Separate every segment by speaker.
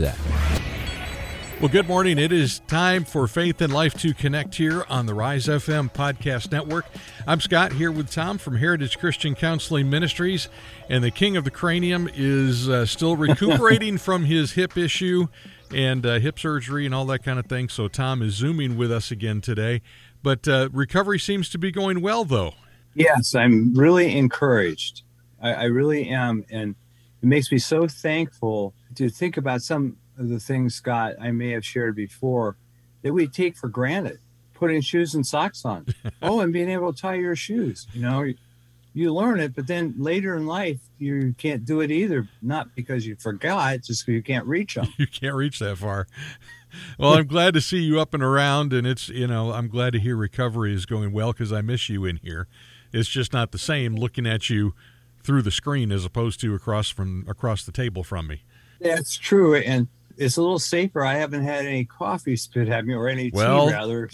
Speaker 1: that.
Speaker 2: Well, good morning. It is time for Faith and Life to connect here on the Rise FM Podcast Network. I'm Scott here with Tom from Heritage Christian Counseling Ministries, and the King of the Cranium is uh, still recuperating from his hip issue and uh, hip surgery and all that kind of thing. So, Tom is Zooming with us again today. But uh, recovery seems to be going well, though.
Speaker 3: Yes, I'm really encouraged. I, I really am. And it makes me so thankful to think about some of the things, Scott, I may have shared before that we take for granted putting shoes and socks on. oh, and being able to tie your shoes. You know, you learn it, but then later in life, you can't do it either. Not because you forgot, just because you can't reach them.
Speaker 2: You can't reach that far. Well, I'm glad to see you up and around, and it's, you know, I'm glad to hear recovery is going well because I miss you in here. It's just not the same looking at you through the screen as opposed to across from across the table from me.
Speaker 3: That's true. And it's a little safer. I haven't had any coffee spit at me or any
Speaker 2: well,
Speaker 3: tea, rather.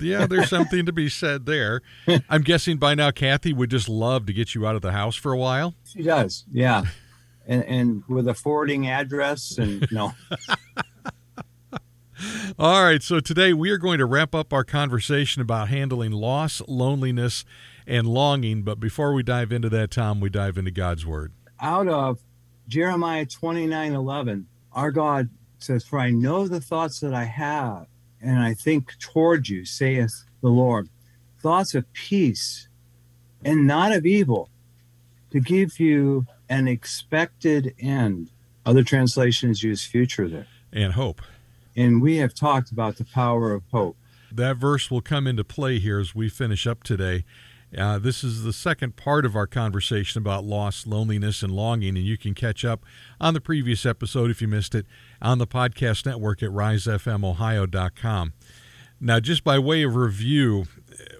Speaker 2: Yeah, there's something to be said there. I'm guessing by now Kathy would just love to get you out of the house for a while.
Speaker 3: She does, yeah. And, and with a forwarding address and no.
Speaker 2: All right, so today we are going to wrap up our conversation about handling loss, loneliness, and longing. But before we dive into that, Tom, we dive into God's Word.
Speaker 3: Out of Jeremiah 29 11, our God says, For I know the thoughts that I have, and I think toward you, saith the Lord, thoughts of peace and not of evil, to give you an expected end. Other translations use future there.
Speaker 2: And hope.
Speaker 3: And we have talked about the power of hope.
Speaker 2: That verse will come into play here as we finish up today. Uh, this is the second part of our conversation about loss, loneliness, and longing, and you can catch up on the previous episode if you missed it on the podcast network at risefmohio.com. Now, just by way of review,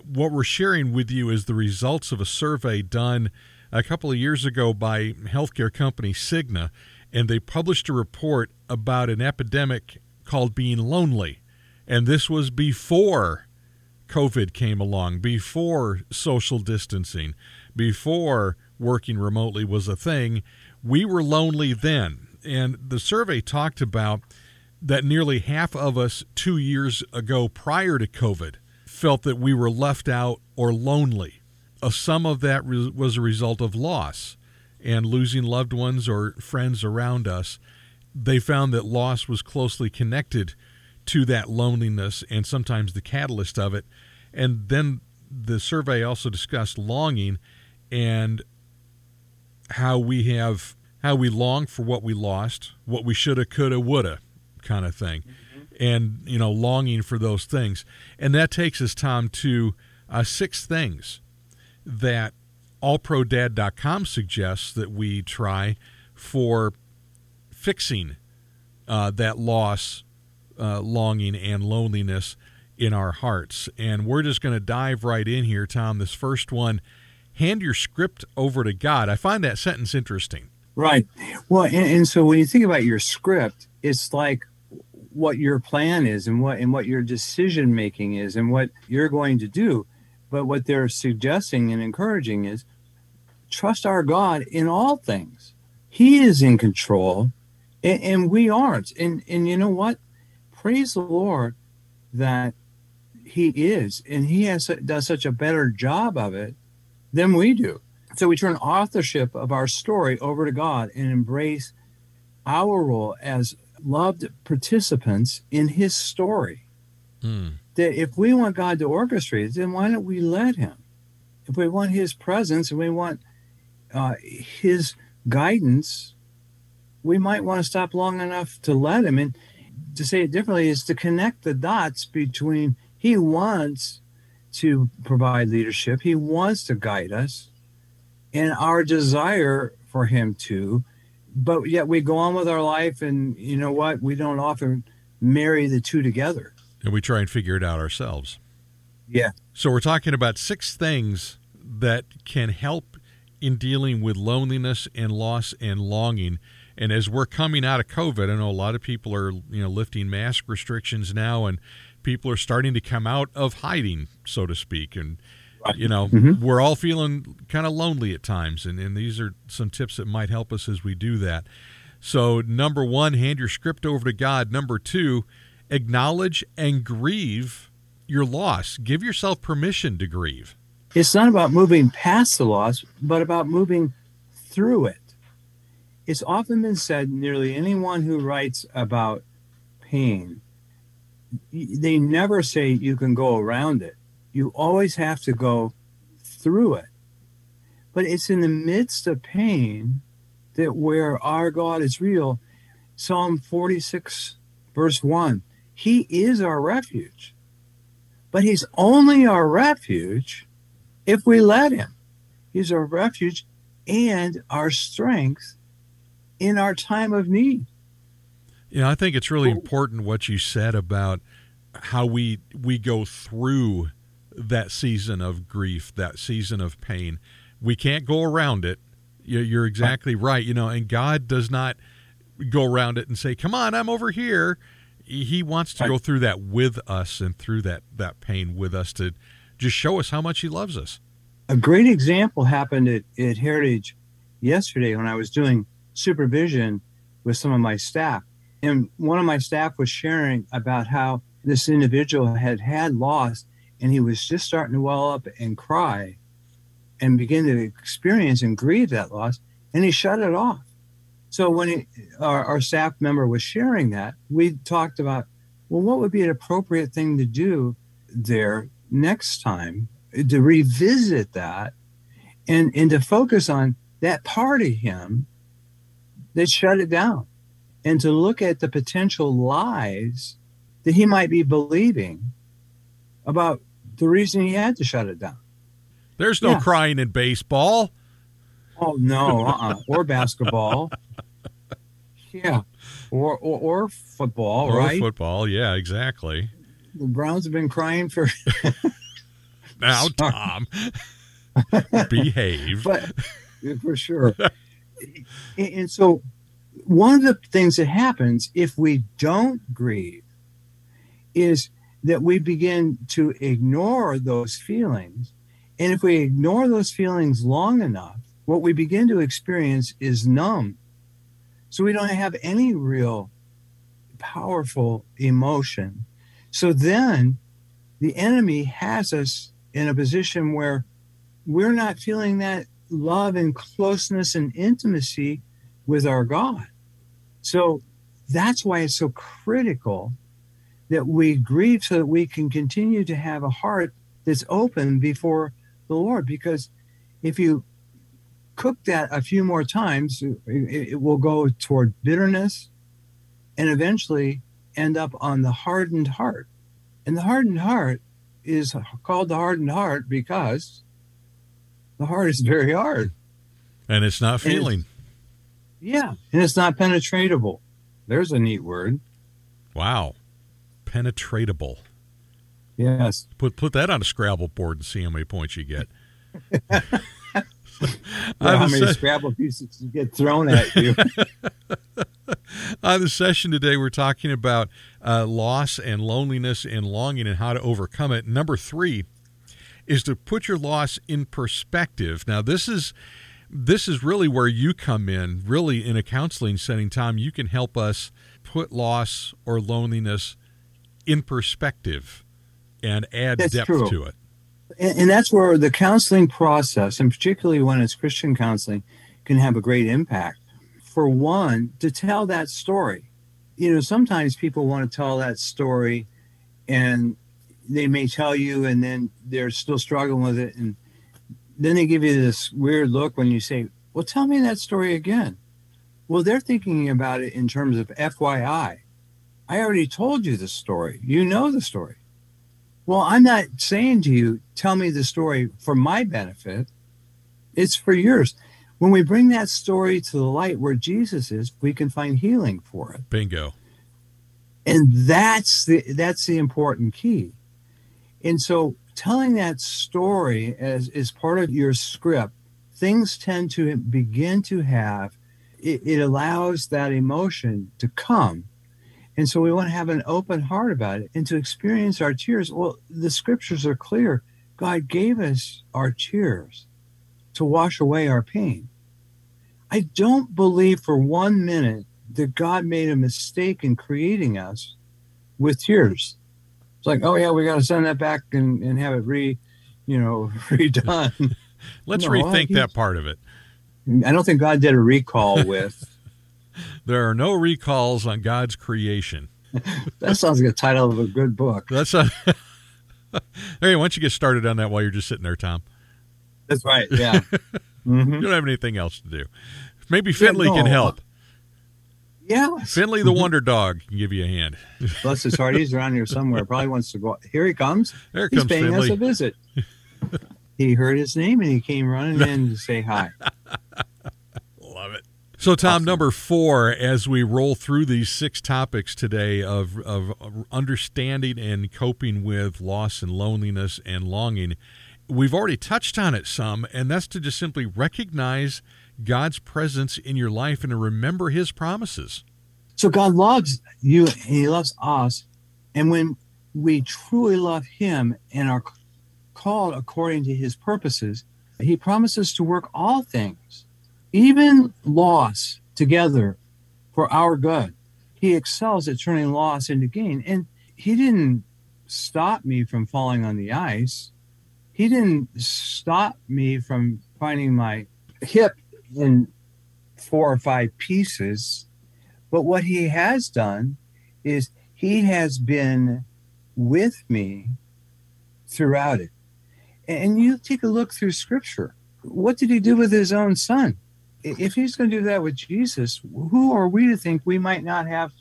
Speaker 2: what we're sharing with you is the results of a survey done a couple of years ago by healthcare company Cigna, and they published a report about an epidemic called being lonely. And this was before COVID came along, before social distancing, before working remotely was a thing. We were lonely then. And the survey talked about that nearly half of us two years ago, prior to COVID, felt that we were left out or lonely. Uh, some of that re- was a result of loss and losing loved ones or friends around us. They found that loss was closely connected to that loneliness and sometimes the catalyst of it. And then the survey also discussed longing and how we have how we long for what we lost, what we shoulda, coulda, woulda, kind of thing, mm-hmm. and you know, longing for those things. And that takes us, Tom, to uh, six things that allprodad.com suggests that we try for fixing uh, that loss, uh, longing, and loneliness in our hearts. And we're just going to dive right in here, Tom. This first one hand your script over to God. I find that sentence interesting.
Speaker 3: Right. Well, and, and, so when you think about your script, it's like what your plan is and what and what your decision making is and what you're going to do. But what they're suggesting and encouraging is trust our God in all things. He is in control and, and we aren't. And and you know what? Praise the Lord that he is and he has does such a better job of it than we do. So we turn authorship of our story over to God and embrace our role as loved participants in his story. Mm. That if we want God to orchestrate it, then why don't we let him? If we want his presence and we want uh, his guidance, we might want to stop long enough to let him. And to say it differently is to connect the dots between he wants to provide leadership, he wants to guide us, and our desire for him to. But yet we go on with our life, and you know what? We don't often marry the two together.
Speaker 2: And we try and figure it out ourselves.
Speaker 3: Yeah.
Speaker 2: So we're talking about six things that can help in dealing with loneliness and loss and longing. And as we're coming out of COVID, I know a lot of people are you know lifting mask restrictions now, and people are starting to come out of hiding, so to speak. And you know mm-hmm. we're all feeling kind of lonely at times, and, and these are some tips that might help us as we do that. So number one, hand your script over to God. Number two, acknowledge and grieve your loss. Give yourself permission to grieve.
Speaker 3: It's not about moving past the loss, but about moving through it. It's often been said nearly anyone who writes about pain, they never say you can go around it. You always have to go through it. But it's in the midst of pain that where our God is real. Psalm 46, verse 1 He is our refuge. But He's only our refuge if we let Him. He's our refuge and our strength in our time of need.
Speaker 2: You know, I think it's really oh. important what you said about how we we go through that season of grief, that season of pain. We can't go around it. You're exactly right. You know, and God does not go around it and say, "Come on, I'm over here." He wants to go through that with us and through that that pain with us to just show us how much He loves us.
Speaker 3: A great example happened at, at Heritage yesterday when I was doing supervision with some of my staff. And one of my staff was sharing about how this individual had had loss and he was just starting to well up and cry and begin to experience and grieve that loss. And he shut it off. So when he, our, our staff member was sharing that, we talked about, well, what would be an appropriate thing to do there next time to revisit that and, and to focus on that part of him that shut it down and to look at the potential lies that he might be believing about the reason he had to shut it down.
Speaker 2: There's no yeah. crying in baseball.
Speaker 3: Oh no, uh-uh. or basketball. Yeah, or or, or football,
Speaker 2: or
Speaker 3: right?
Speaker 2: Football, yeah, exactly.
Speaker 3: The Browns have been crying for.
Speaker 2: now, Tom, behave.
Speaker 3: But for sure, and so one of the things that happens if we don't grieve is that we begin to ignore those feelings. And if we ignore those feelings long enough, what we begin to experience is numb. So we don't have any real powerful emotion. So then the enemy has us in a position where we're not feeling that love and closeness and intimacy with our God. So that's why it's so critical that we grieve so that we can continue to have a heart that's open before the Lord. Because if you cook that a few more times, it, will go toward bitterness and eventually end up on the hardened heart. And the hardened heart is called the hardened heart because the heart is very hard.
Speaker 2: And it's not feeling.
Speaker 3: It's, yeah. And it's not penetratable. There's a neat word.
Speaker 2: Wow penetratable.
Speaker 3: Yes.
Speaker 2: Put put that on a Scrabble board and see how many points you get.
Speaker 3: well, how many Scrabble pieces you get thrown at you?
Speaker 2: on the session today, we're talking about uh, loss and loneliness and longing and how to overcome it. Number three is to put your loss in perspective. Now, this is this is really where you come in. Really, in a counseling setting, Tom, you can help us put loss or loneliness in perspective and add that's depth true. to it.
Speaker 3: And, and that's where the counseling process, and particularly when it's Christian counseling, can have a great impact. For one, to tell that story. You know, sometimes people want to tell that story and they may tell you and then they're still struggling with it and then they give you this weird look when you say Well, tell me that story again. Well, they're thinking about it in terms of FYI. I already told you the story. You know the story. Well, I'm not saying to you, tell me the story for my benefit. It's for yours. When we bring that story to the light where Jesus is, we can find healing for it.
Speaker 2: Bingo.
Speaker 3: And that's the that's the important key. And so telling that story as is part of your script, things tend to begin to have it, it allows that emotion to come and so we want to have an open heart about it and to experience our tears. Well, the scriptures are clear. God gave us our tears to wash away our pain. I don't believe for one minute that God made a mistake in creating us with tears. It's like, oh yeah, we got to send that back and, and have it re, you know, redone.
Speaker 2: Let's no, rethink that part of it.
Speaker 3: I don't think God did a recall with
Speaker 2: there are no recalls on God's creation.
Speaker 3: that sounds like a title of a good book.
Speaker 2: That's a. hey, why don't you get started on that while you're just sitting there, Tom?
Speaker 3: That's right. Yeah.
Speaker 2: Mm-hmm. you don't have anything else to do. Maybe Finley yeah, no. can help.
Speaker 3: Yeah.
Speaker 2: Finley the mm-hmm. Wonder Dog can give you a hand.
Speaker 3: Bless his heart. He's around here somewhere. Probably wants to go. Here he comes.
Speaker 2: There
Speaker 3: He's
Speaker 2: comes
Speaker 3: paying
Speaker 2: Finley.
Speaker 3: us a visit. he heard his name and he came running in to say hi.
Speaker 2: Love it. So, Tom, awesome. number four, as we roll through these six topics today of, of understanding and coping with loss and loneliness and longing, we've already touched on it some, and that's to just simply recognize God's presence in your life and to remember His promises.
Speaker 3: So, God loves you and He loves us. And when we truly love Him and are called according to His purposes, He promises to work all things even loss together for our good. He excels at turning loss into gain. And he didn't stop me from falling on the ice. He didn't stop me from finding my hip in four or five pieces. But what he has done is he has been with me throughout it. And you take a look through scripture. What did he do with his own son? if he's going to do that with Jesus, who are we to think we might not have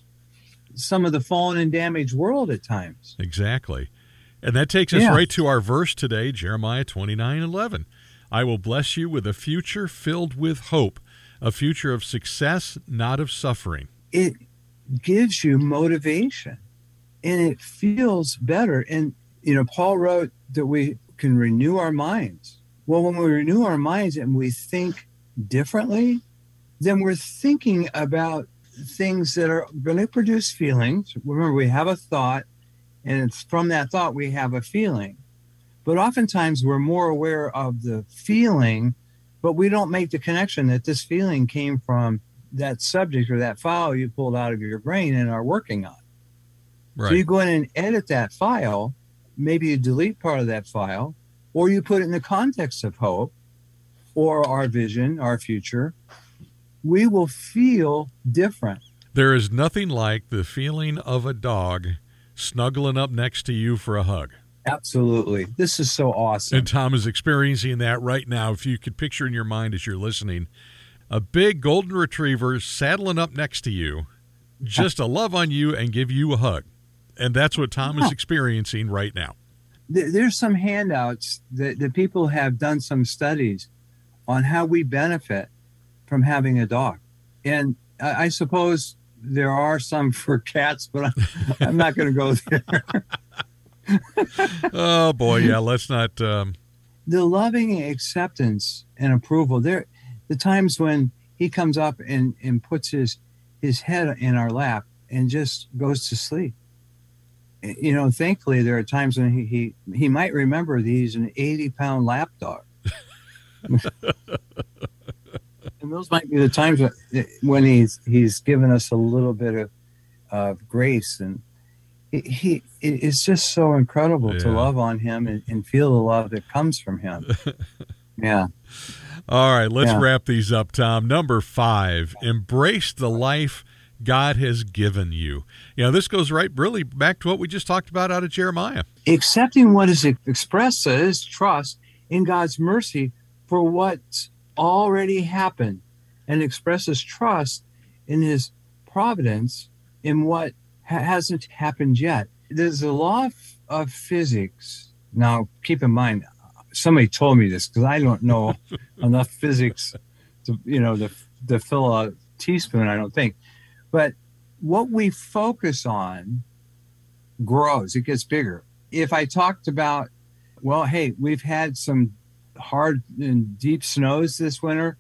Speaker 3: some of the fallen and damaged world at times?
Speaker 2: Exactly. And that takes us yeah. right to our verse today, Jeremiah 29 11. I will bless you with a future filled with hope, a future of success, not of suffering.
Speaker 3: It gives you motivation and it feels better. And, you know, Paul wrote that we can renew our minds. Well, when we renew our minds and we think differently, then we're thinking about things that are going to produce feelings. Remember, we have a thought, and it's from that thought, we have a feeling. But oftentimes, we're more aware of the feeling, but we don't make the connection that this feeling came from that subject or that file you pulled out of your brain and are working on. Right. So you go in and edit that file. Maybe you delete part of that file, or you put it in the context of hope or our vision, our future, we will feel different.
Speaker 2: There is nothing like the feeling of a dog snuggling up next to you for a hug.
Speaker 3: Absolutely. This is so awesome.
Speaker 2: And Tom is experiencing that right now. If you could picture in your mind as you're listening, a big golden retriever saddling up next to you, just to love on you and give you a hug. And that's what Tom is experiencing right now.
Speaker 3: There's some handouts that, that people have done some studies on how we benefit from having a dog. And I, I suppose there are some for cats, but I'm, I'm not going to go there.
Speaker 2: oh boy, yeah. Let's not. Um...
Speaker 3: The loving acceptance and approval. There, the times when he comes up and and puts his his head in our lap and just goes to sleep. You know, thankfully there are times when he he, he might remember that he's an 80 pound lap dog and those might be the times when he's he's given us a little bit of, of grace and he, it's just so incredible yeah. to love on him and, and, feel the love that comes from him yeah
Speaker 2: all right let's yeah. wrap these up tom number five embrace the life God has given you. You know, this goes right really back to what we just talked about out of Jeremiah.
Speaker 3: Accepting what is expressed as trust in God's mercy for what's already happened and expresses trust in his providence in what ha- hasn't happened yet. There's a law of, of physics. Now, keep in mind, somebody told me this because I don't know enough physics to, you know, to, to fill a teaspoon, I don't think. But what we focus on grows, it gets bigger. If I talked about, well, hey, we've had some hard and deep snows this winter,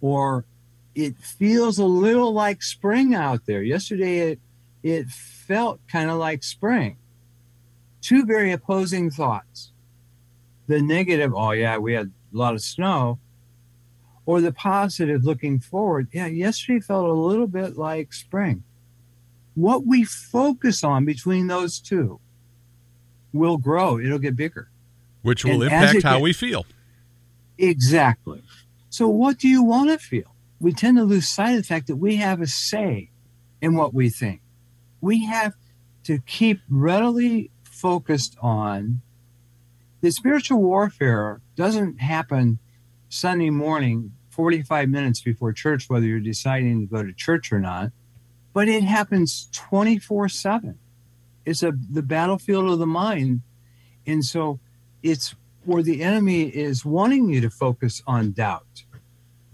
Speaker 3: or it feels a little like spring out there. Yesterday, it, it felt kind of like spring. Two very opposing thoughts. The negative, oh, yeah, we had a lot of snow, or the positive looking forward, yeah, yesterday felt a little bit like spring. What we focus on between those two will grow, it'll get bigger.
Speaker 2: Which will and impact how we feel.
Speaker 3: Exactly. So, what do you want to feel? We tend to lose sight of the fact that we have a say in what we think. We have to keep readily focused on the spiritual warfare doesn't happen Sunday morning, 45 minutes before church, whether you're deciding to go to church or not, but it happens 24 7. It's a the battlefield of the mind. And so it's where the enemy is wanting you to focus on doubt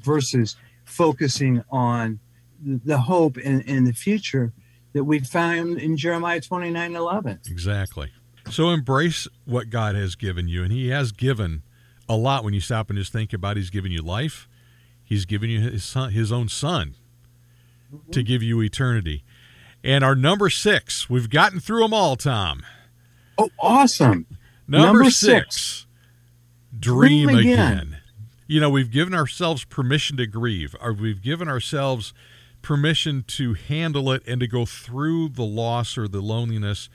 Speaker 3: versus focusing on the hope in, in the future that we found in Jeremiah 29 11.
Speaker 2: Exactly. So embrace what God has given you, and He has given a lot when you stop and just think about. It. He's given you life. He's given you His son, His own Son, mm-hmm. to give you eternity. And our number six, we've gotten through them all, Tom.
Speaker 3: Oh, awesome!
Speaker 2: Number, number six, six, dream, dream again. again. You know, we've given ourselves permission to grieve, or we've given ourselves permission to handle it and to go through the loss or the loneliness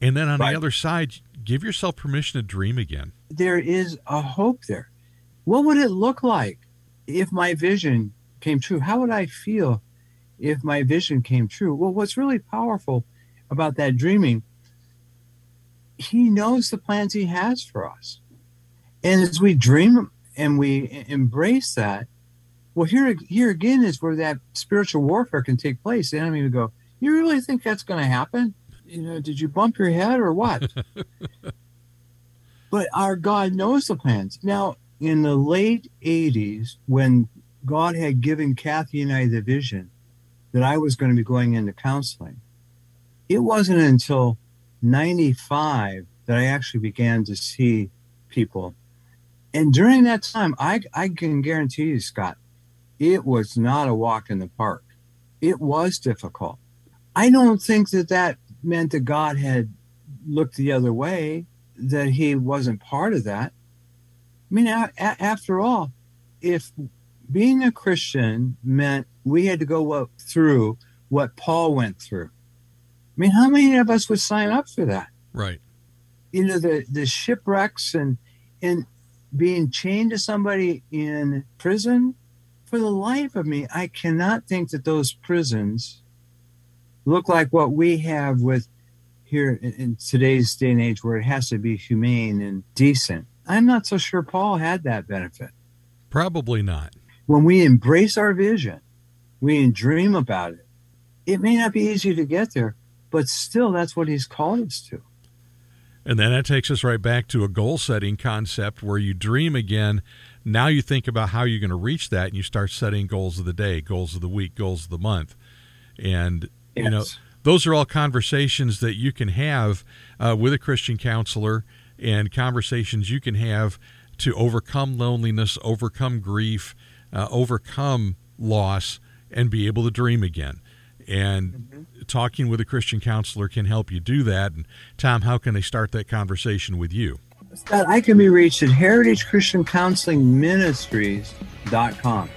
Speaker 2: and then on right. the other side, give yourself permission to dream again.
Speaker 3: There is a hope there. What would it look like if my vision came true? How would I feel if my vision came true? Well, what's really powerful about that dreaming, he knows the plans he has for us. And as we dream and we embrace that, well, here, here again is where that spiritual warfare can take place. The enemy would go, You really think that's going to happen? you know, did you bump your head or what? but our God knows the plans. Now, in the late 80s, when God had given Kathy and I the vision that I was going to be going into counseling, it wasn't until 95 that I actually began to see people. And during that time, I, I can guarantee you, Scott, it was not a walk in the park. It was difficult. I don't think that that meant that God had looked the other way, that he wasn't part of that. I mean, a- a- after all, if being a Christian meant we had to go through what Paul went through, I mean, how many of us would sign up for that?
Speaker 2: Right.
Speaker 3: You know, the, the shipwrecks and, and being chained to somebody in prison. For the life of me, I cannot think that those prisons look like what we have with here in, in today's day and age where it has to be humane and decent. I'm not so sure Paul had that benefit.
Speaker 2: Probably not.
Speaker 3: When we embrace our vision, we dream about it. It may not be easy to get there, but still, that's what he's called us to.
Speaker 2: And then that takes us right back to a goal setting concept where you dream again. Now you think about how you're going to reach that and you start setting goals of the day, goals of the week, goals of the month. And Yes. You know, those are all conversations that you can have uh, with a Christian counselor and conversations you can have to overcome loneliness, overcome grief, uh, overcome loss, and be able to dream again. And mm-hmm. talking with a Christian counselor can help you do that. And Tom, how can they start that conversation with you?
Speaker 3: Scott, I can be reached at heritagechristiancounselingministries.com.